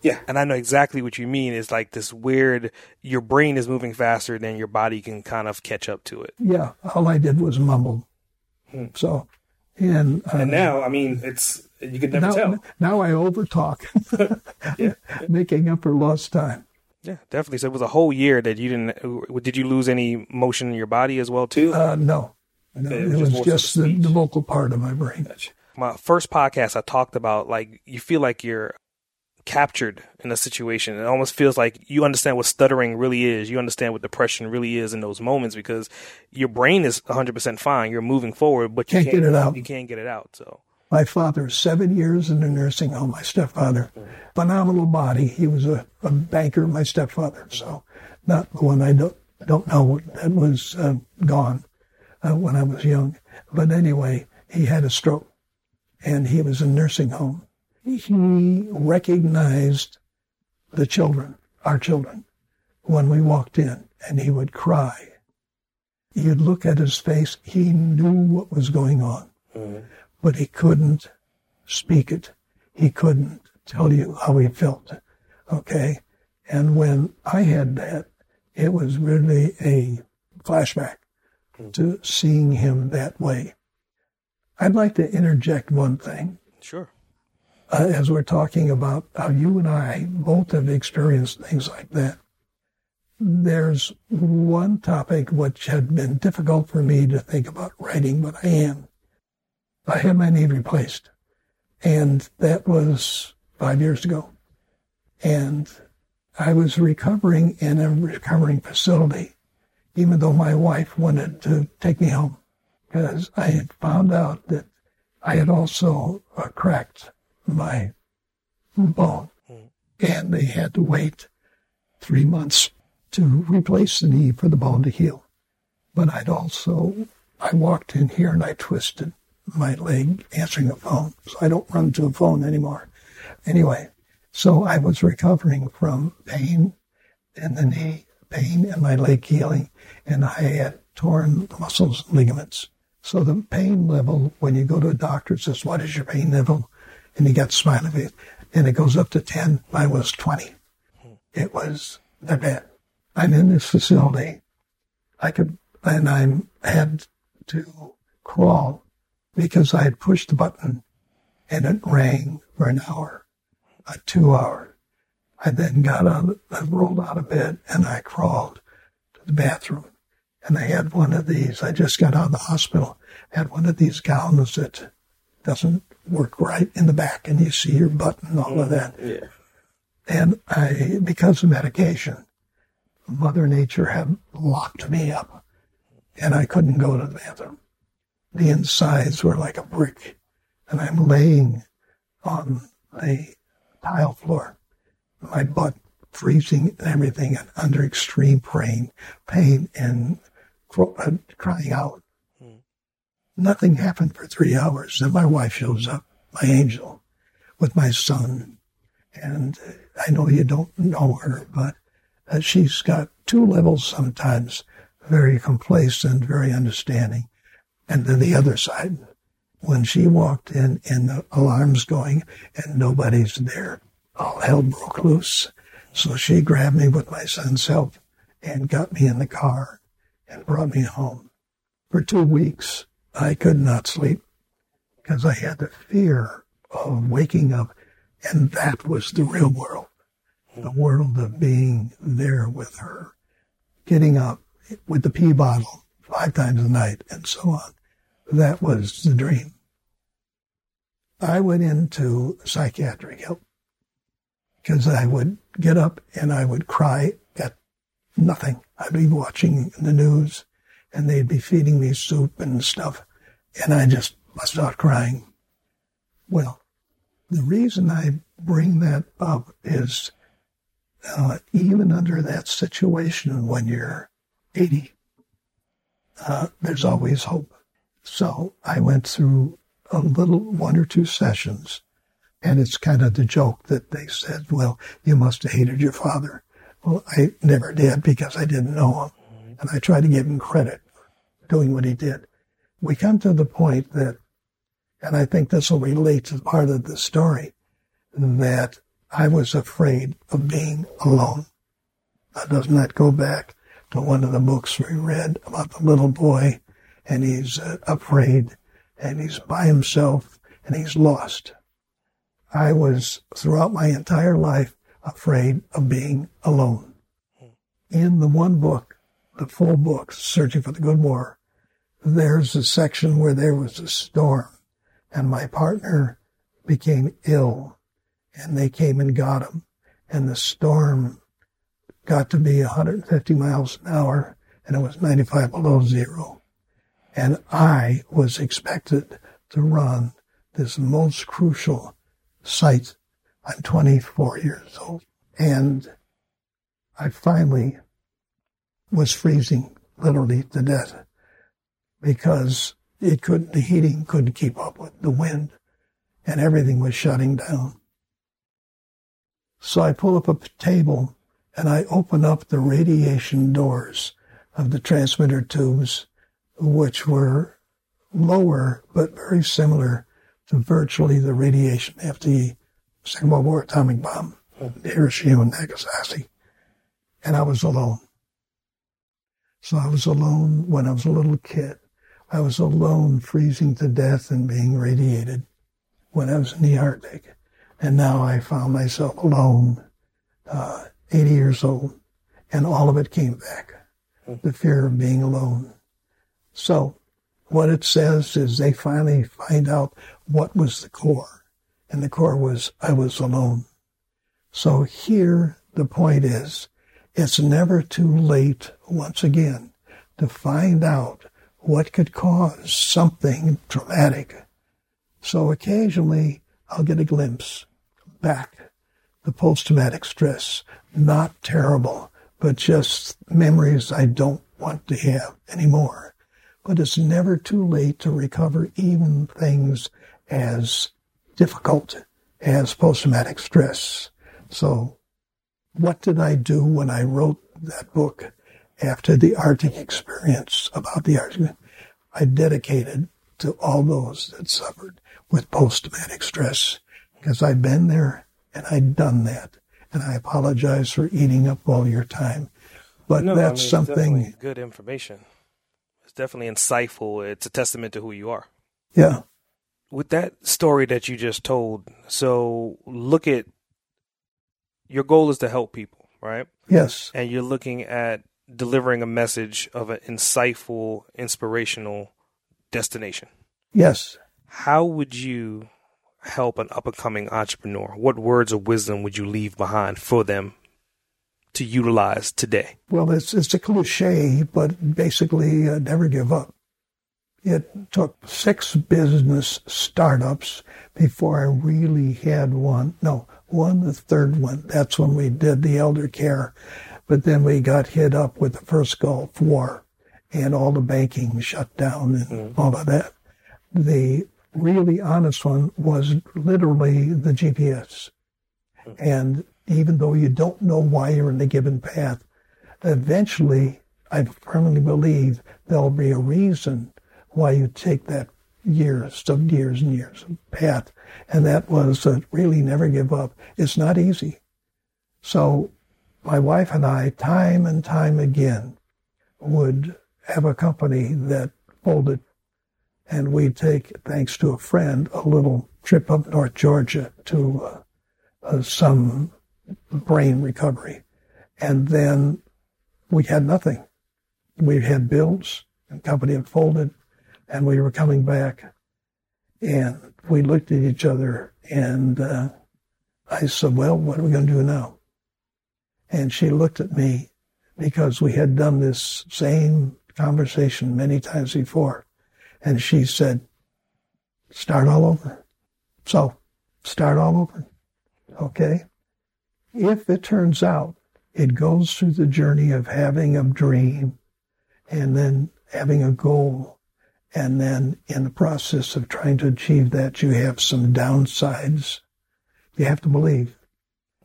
Yeah, and I know exactly what you mean. Is like this weird. Your brain is moving faster than your body can kind of catch up to it. Yeah, all I did was mumble. Hmm. So, and uh, and now I mean it's you can never now, tell. Now I overtalk, (laughs) (laughs) yeah, making up for lost time. Yeah, definitely. So it was a whole year that you didn't. Did you lose any motion in your body as well too? Uh, no, no. It, was, it was just, the, the, vocal part of my brain. Gotcha. My first podcast, I talked about like you feel like you're captured in a situation. It almost feels like you understand what stuttering really is. You understand what depression really is in those moments because your brain is 100% fine. You're moving forward, but you can't, can't get it out. You can't get it out. So my father, seven years in a nursing home, my stepfather, phenomenal body. He was a, a banker, my stepfather, so not the one I don't, don't know that was uh, gone uh, when I was young. But anyway, he had a stroke and he was in nursing home. He recognized the children, our children, when we walked in and he would cry. You'd look at his face. He knew what was going on. Mm-hmm but he couldn't speak it. He couldn't tell you how he felt. Okay. And when I had that, it was really a flashback to seeing him that way. I'd like to interject one thing. Sure. Uh, as we're talking about how you and I both have experienced things like that, there's one topic which had been difficult for me to think about writing, but I am. I had my knee replaced. And that was five years ago. And I was recovering in a recovering facility, even though my wife wanted to take me home. because I had found out that I had also uh, cracked my bone, and they had to wait three months to replace the knee for the bone to heal. But I'd also, I walked in here and I twisted my leg answering a phone, so I don't run to a phone anymore. Anyway, so I was recovering from pain in the knee, pain in my leg healing, and I had torn muscles and ligaments. So the pain level, when you go to a doctor, says, what is your pain level? And you get smiley face, and it goes up to 10. Mine was 20. It was that bad. I'm in this facility. I could, and I had to crawl because I had pushed the button and it rang for an hour, a two hour. I then got out, I rolled out of bed and I crawled to the bathroom and I had one of these. I just got out of the hospital, I had one of these gowns that doesn't work right in the back and you see your butt and all of that. Yeah. And I, because of medication, Mother Nature had locked me up and I couldn't go to the bathroom. The insides were like a brick and I'm laying on a tile floor, my butt freezing and everything and under extreme pain, pain and uh, crying out. Nothing happened for three hours. Then my wife shows up, my angel, with my son. And I know you don't know her, but uh, she's got two levels sometimes very complacent, very understanding. And then the other side, when she walked in and the alarm's going and nobody's there, all hell broke loose. So she grabbed me with my son's help and got me in the car and brought me home. For two weeks, I could not sleep because I had the fear of waking up, and that was the real world. The world of being there with her, getting up with the pee bottle five times a night, and so on. That was the dream. I went into psychiatric help because I would get up and I would cry at nothing. I'd be watching the news and they'd be feeding me soup and stuff, and I just bust out crying. Well, the reason I bring that up is uh, even under that situation when you're 80, uh, there's always hope. So I went through a little one or two sessions, and it's kind of the joke that they said, well, you must have hated your father. Well, I never did because I didn't know him. And I tried to give him credit doing what he did. We come to the point that, and I think this will relate to part of the story, that I was afraid of being alone. Now, doesn't go back to one of the books we read about the little boy and he's uh, afraid and he's by himself and he's lost? I was throughout my entire life afraid of being alone. In the one book, the full book, Searching for the Good War, there's a section where there was a storm and my partner became ill and they came and got him and the storm got to be 150 miles an hour and it was 95 below zero. And I was expected to run this most crucial site. I'm 24 years old and I finally was freezing literally to death because it could, the heating couldn't keep up with the wind and everything was shutting down. So I pull up a table and I open up the radiation doors of the transmitter tubes, which were lower but very similar to virtually the radiation after the Second World War atomic bomb, Hiroshima and Nagasaki. And I was alone. So I was alone when I was a little kid. I was alone, freezing to death and being radiated when I was in the Arctic. And now I found myself alone uh, 80 years old, and all of it came back. The fear of being alone. So what it says is they finally find out what was the core. And the core was, I was alone. So here the point is, it's never too late once again to find out what could cause something traumatic. So occasionally I'll get a glimpse back, the post-traumatic stress, not terrible, but just memories I don't want to have anymore. But it's never too late to recover even things as difficult as post-traumatic stress. So what did I do when I wrote that book after the Arctic experience about the Arctic? I dedicated to all those that suffered with post-traumatic stress because I've been there and I'd done that. And I apologize for eating up all your time. But No, that's I mean, something, good information. It's definitely insightful. It's a testament to who you are. yeah, With that story that you just told, so look at your goal is to help people, right? yes, And you're looking at delivering a message of an insightful, inspirational destination. yes. How would you help an up and coming entrepreneur? What words of wisdom would you leave behind for them to utilize today? Well, it's it's a cliche, but basically, uh, never give up. It took six business startups before I really had one. No, one, the third one. That's when we did the elder care, but then we got hit up with the first Gulf War, and all the banking shut down and mm. all of that. The really honest one was literally the GPS. Mm. And even though you don't know why you're in a given path, eventually, I firmly believe there'll be a reason why you take that years of years and years of path. And that was uh, really never give up. It's not easy. So my wife and I, time and time again, would have a company that folded and we'd take, thanks to a friend, a little trip up North Georgia to uh, uh, some brain recovery. And then we had nothing. We had bills, and company had folded, and we were coming back. And we looked at each other, and uh, I said, Well, what are we going to do now? And she looked at me because we had done this same conversation many times before. And she said, Start all over. So, start all over. Okay? If it turns out it goes through the journey of having a dream and then having a goal, and then in the process of trying to achieve that, you have some downsides, you have to believe.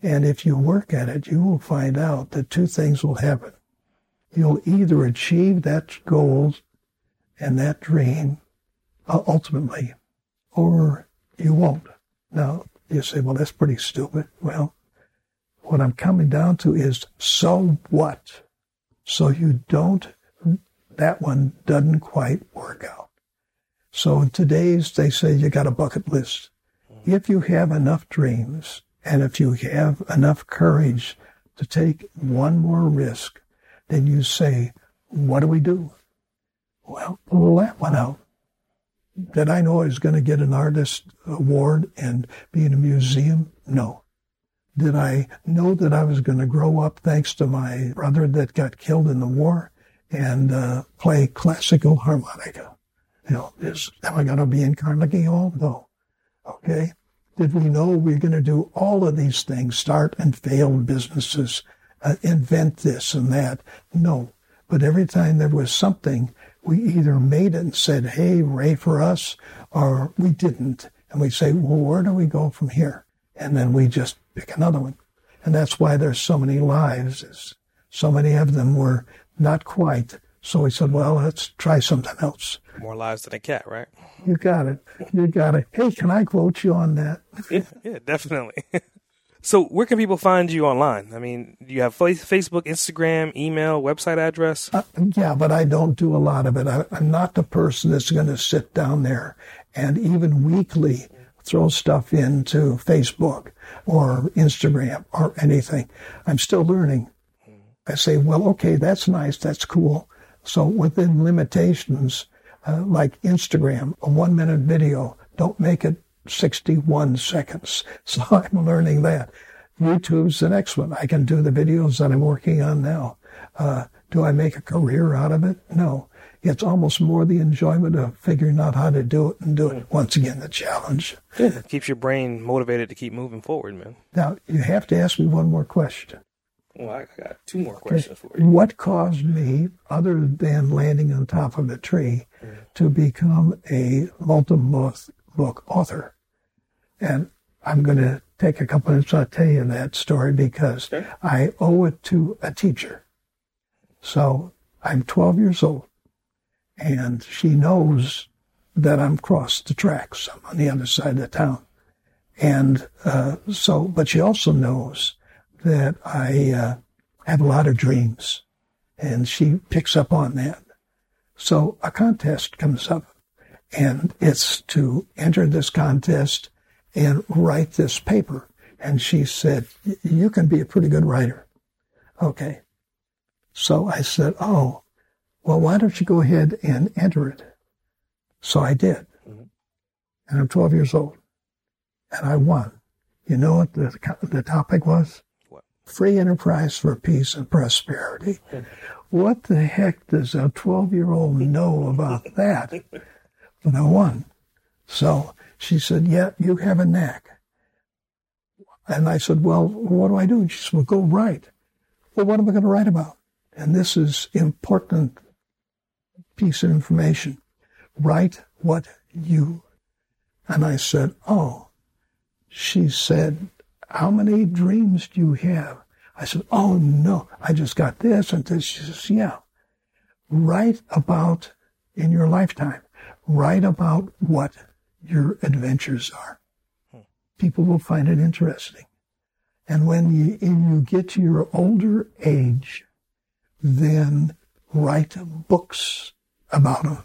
And if you work at it, you will find out that two things will happen. You'll either achieve that goal and that dream uh, ultimately, or you won't. Now, you say, well, that's pretty stupid. Well, what I'm coming down to is so what? So you don't, that one doesn't quite work out. So in today's, they say you got a bucket list. If you have enough dreams and if you have enough courage to take one more risk, then you say, what do we do? Well, pull that one out. Did I know I was going to get an artist award and be in a museum? No. Did I know that I was going to grow up thanks to my brother that got killed in the war and uh, play classical harmonica? You know, is am I going to be in Carnegie Hall? No. Okay. Did we know we are going to do all of these things, start and fail businesses, uh, invent this and that? No. But every time there was something, we either made it and said, hey, Ray for us, or we didn't. And we say, well, where do we go from here? And then we just pick another one. And that's why there's so many lives. So many of them were not quite. So we said, well, let's try something else. More lives than a cat, right? You got it. You got it. Hey, can I quote you on that? yeah, yeah, definitely. so, where can people find you online? I mean, do you have Facebook, Instagram, email, website address? Uh, yeah, but I don't do a lot of it. I, I'm not the person that's going to sit down there and even weekly throw stuff into Facebook or Instagram or anything. I'm still learning. I say, well, okay, that's nice, that's cool. So within limitations, uh, like Instagram, a one minute video, don't make it 61 seconds. (laughs) So I'm learning that. YouTube's the next one. I can do the videos that I'm working on now. Uh, do I make a career out of it? No. it's almost more the enjoyment of figuring out how to do it and do it. Once again, the challenge. Yeah, it keeps your brain motivated to keep moving forward, man. Now, you have to ask me one more question. Well, I got two more questions for you. What caused me, other than landing on top of a tree, to become a multiple book author? And I'm going to take a couple minutes to tell you that story because Okay. I owe it to a teacher. So I'm 12 years old, and she knows that I'm crossed the tracks. I'm on the other side of the town. And uh, so, but she also knows that I uh, have a lot of dreams, and she picks up on that. So a contest comes up, and it's to enter this contest and write this paper. And she said, You can be a pretty good writer. Okay. So I said, Oh, well, why don't you go ahead and enter it? So I did. And I'm 12 years old. And I won. You know what the, the topic was? Free enterprise for peace and prosperity. What the heck does a 12 year old know about that? But I won. So she said, Yeah, you have a knack. And I said, Well, what do I do? And she said, Well, go write. Well, what am I going to write about? And this is important piece of information. Write what you. And I said, Oh. She said, How many dreams do you have? I said, Oh, no, I just got this and this. She says, Yeah. Write about in your lifetime. Write about what your adventures are. Hmm. People will find it interesting. And when you, when you get to your older age, then write books about them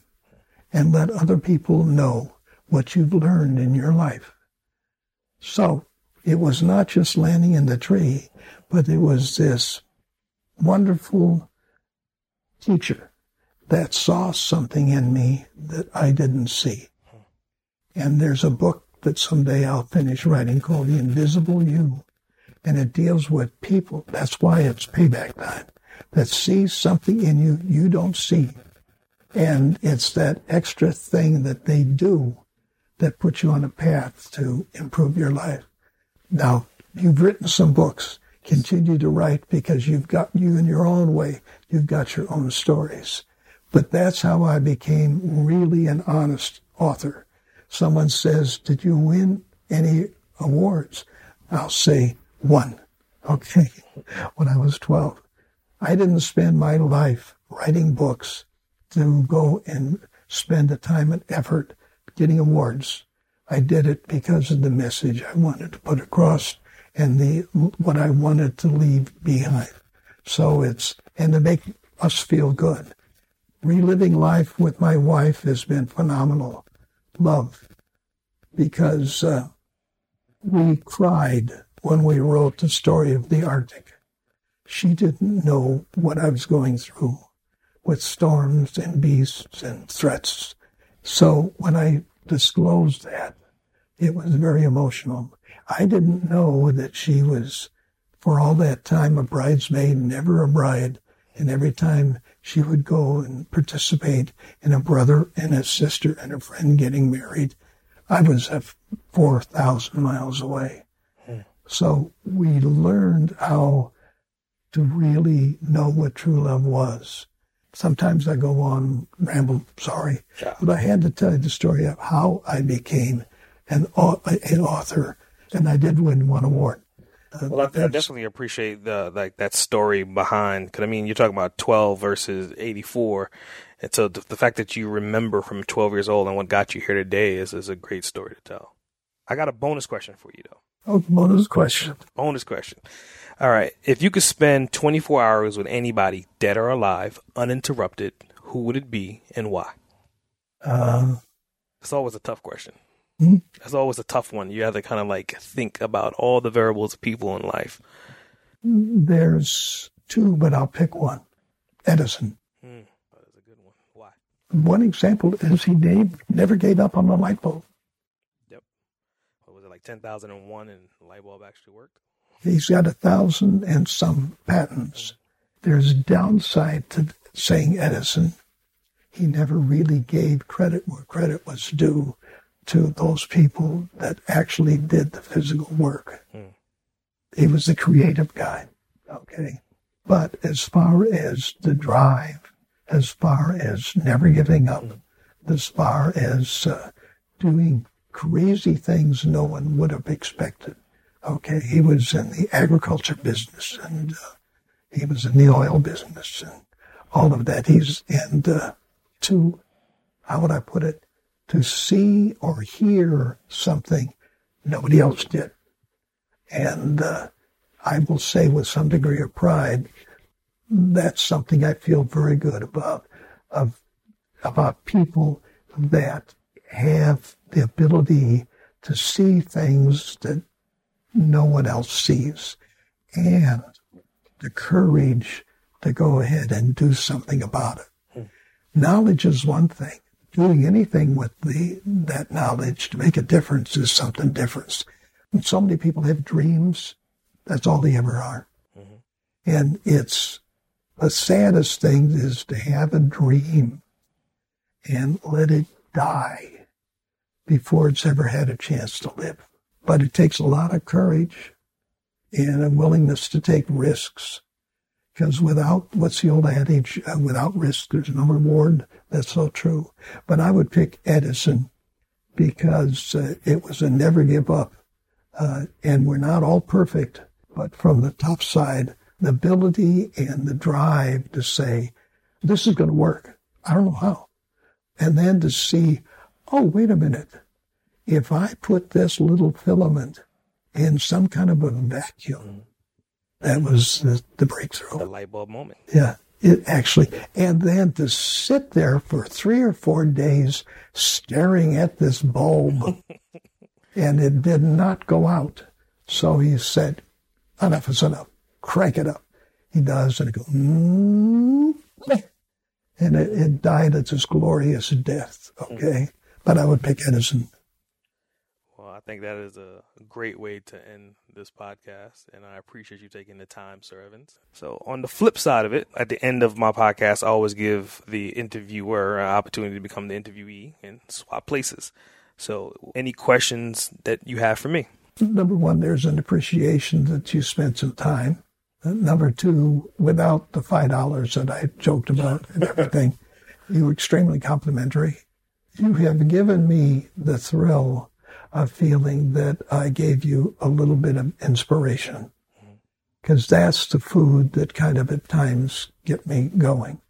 and let other people know what you've learned in your life. So it was not just landing in the tree, but it was this wonderful teacher that saw something in me that I didn't see. And there's a book that someday I'll finish writing called The Invisible You. And it deals with people. That's why it's payback time. That sees something in you you don't see. And it's that extra thing that they do that puts you on a path to improve your life. Now, you've written some books. Continue to write because you've got you in your own way. You've got your own stories. But that's how I became really an honest author. Someone says, Did you win any awards? I'll say, One. Okay. (laughs) When I was 12. I didn't spend my life writing books to go and spend the time and effort getting awards. I did it because of the message I wanted to put across and the what I wanted to leave behind. So it's and to make us feel good. Reliving life with my wife has been phenomenal. Love, because uh, we cried when we wrote the story of the Arctic. She didn't know what I was going through with storms and beasts and threats. So when I disclosed that, it was very emotional. I didn't know that she was, for all that time, a bridesmaid, never a bride. And every time she would go and participate in a brother and a sister and a friend getting married, I was 4,000 miles away. So we learned how to really know what true love was. Sometimes I go on ramble, sorry, but I had to tell you the story of how I became an, an author, and I did win one award. Uh, Well, I, I definitely appreciate the like that story behind. Because I mean, you're talking about 12 versus 84, and so the, the fact that you remember from 12 years old and what got you here today is is a great story to tell. I got a bonus question for you though. Oh, bonus question. Bonus question. All right, if you could spend 24 hours with anybody, dead or alive, uninterrupted, who would it be and why? Uh, It's always a tough question. Hmm? That's always a tough one. You have to kind of like think about all the variables of people in life. there's two, but I'll pick one. Edison. Hmm, that is a good one. Why? One example is he gave, never gave up on the light bulb. Yep. What was it like 10,001 and the light bulb actually worked? He's got a thousand and some patents. There's a downside to saying Edison. he never really gave credit where credit was due to those people that actually did the physical work. Hmm. He was the creative guy. Okay. But as far as the drive, as far as never giving up, as far as uh, doing crazy things no one would have expected. Okay, he was in the agriculture business and uh, he was in the oil business and all of that. He's and uh, to how would I put it? To see or hear something nobody else did, and uh, I will say with some degree of pride, that's something I feel very good about of about people that have the ability to see things that no one else sees and the courage to go ahead and do something about it. Hmm. Knowledge is one thing. Doing anything with the that knowledge to make a difference is something different. And so many people have dreams. That's all they ever are. Mm-hmm. And it's the saddest thing is to have a dream and let it die before it's ever had a chance to live. But it takes a lot of courage and a willingness to take risks. Because without, what's the old adage, uh, without risk, there's no reward. That's so true. But I would pick Edison because uh, it was a never give up. Uh, and we're not all perfect, but from the top side, the ability and the drive to say, this is going to work. I don't know how. And then to see, oh, wait a minute. If I put this little filament in some kind of a vacuum, that was the, the breakthrough. The light bulb moment. Yeah. It actually, and then to sit there for three or four days staring at this bulb (laughs) and it did not go out. So he said, enough is enough. Crank it up. He does, and it goes, mm and it, it died its glorious death. Okay, but I would pick Edison. I think that is a great way to end this podcast, and I appreciate you taking the time, Sir Evans. So, on the flip side of it, at the end of my podcast, I always give the interviewer an opportunity to become the interviewee and swap places. So, any questions that you have for me? Number one, there's an appreciation that you spent some time Number two, without the five dollars that I joked about and everything, (laughs) you were extremely complimentary. You have given me the thrill of feeling that I gave you a little bit of inspiration. Because that's the food that kind of at times get me going.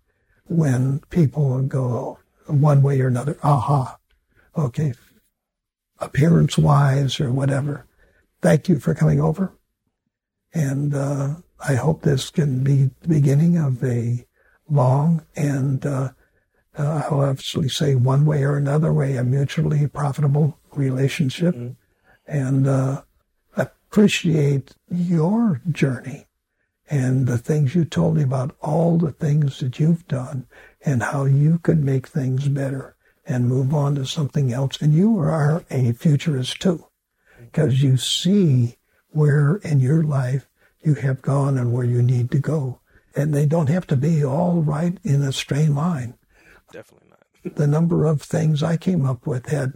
When people go one way or another, aha, okay, appearance wise or whatever. Thank you for coming over. And uh, I hope this can be the beginning of a long and uh, uh, I'll obviously say one way or another way a mutually profitable relationship, mm-hmm. and uh, appreciate your journey and the things you told me about all the things that you've done and how you could make things better and move on to something else. And you are a futurist too, because you see where in your life you have gone and where you need to go. And they don't have to be all right in a straight line. Definitely not. the number of things I came up with had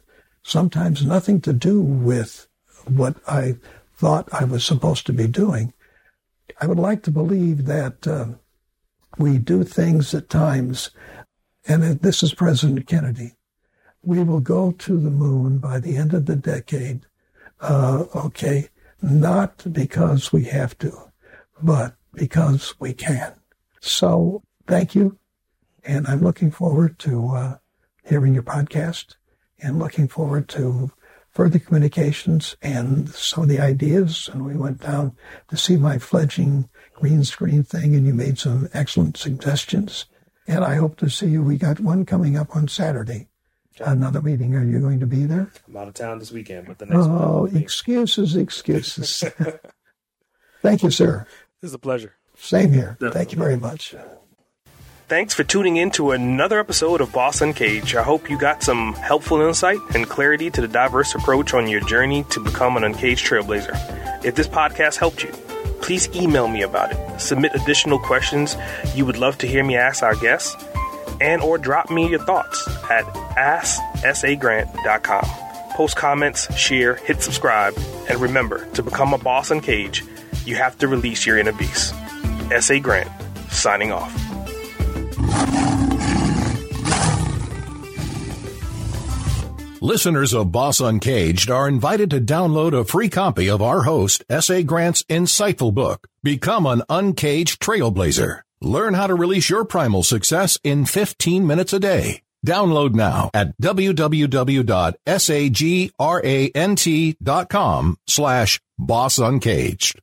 sometimes nothing to do with what I thought I was supposed to be doing. I would like to believe that uh, we do things at times, and this is President Kennedy. We will go to the moon by the end of the decade. Uh, okay, not because we have to, but because we can. So thank you. And I'm looking forward to uh, hearing your podcast and looking forward to further communications and some of the ideas. And we went down to see my fledgling green screen thing, and you made some excellent suggestions. And I hope to see you. We got one coming up on Saturday. Another meeting. Are you going to be there? I'm out of town this weekend, but the next oh, one. Oh, excuses, excuses. (laughs) Thank you, sir. This is a pleasure. Same here. Definitely. Thank you very much. Thanks for tuning in to another episode of Boss Uncaged. I hope you got some helpful insight and clarity to the diverse approach on your journey to become an uncaged trailblazer. If this podcast helped you, please email me about it. Submit additional questions you would love to hear me ask our guests and or drop me your thoughts at asksagrant.com. Post comments, share, hit subscribe, and remember to become a boss Uncaged, you have to release your inner beast. S.A. Grant, signing off. Listeners of Boss Uncaged are invited to download a free copy of our host, S.A. Grant's insightful book, Become an Uncaged Trailblazer. Learn how to release your primal success in 15 minutes a day. Download now at www.sagrant.com slash boss uncaged.